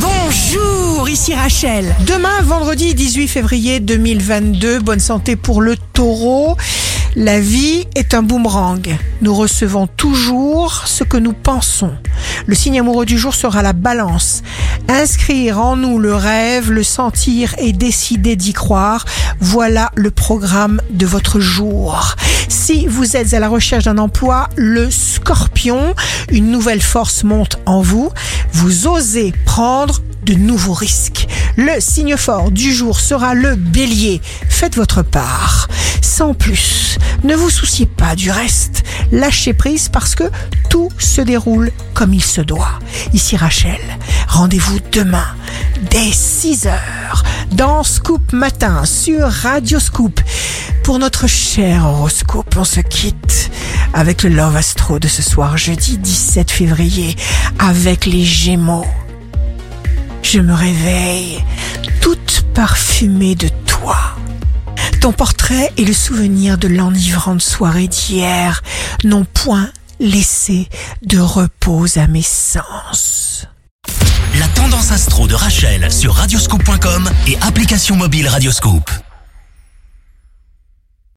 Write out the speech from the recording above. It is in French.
Bonjour, ici Rachel. Demain, vendredi 18 février 2022, bonne santé pour le taureau. La vie est un boomerang. Nous recevons toujours ce que nous pensons. Le signe amoureux du jour sera la balance. Inscrire en nous le rêve, le sentir et décider d'y croire, voilà le programme de votre jour. Si vous êtes à la recherche d'un emploi, le scorpion, une nouvelle force monte en vous. Vous osez prendre de nouveaux risques. Le signe fort du jour sera le bélier. Faites votre part. Sans plus, ne vous souciez pas du reste. Lâchez prise parce que tout se déroule comme il se doit. Ici Rachel, rendez-vous demain dès 6 heures dans Scoop Matin sur Radio Scoop. Pour notre cher horoscope, on se quitte avec le Love Astro de ce soir, jeudi 17 février, avec les Gémeaux. Je me réveille toute parfumée de toi. Ton portrait et le souvenir de l'enivrante soirée d'hier n'ont point laissé de repos à mes sens. Astro de Rachel sur radioscope.com et application mobile Radioscope.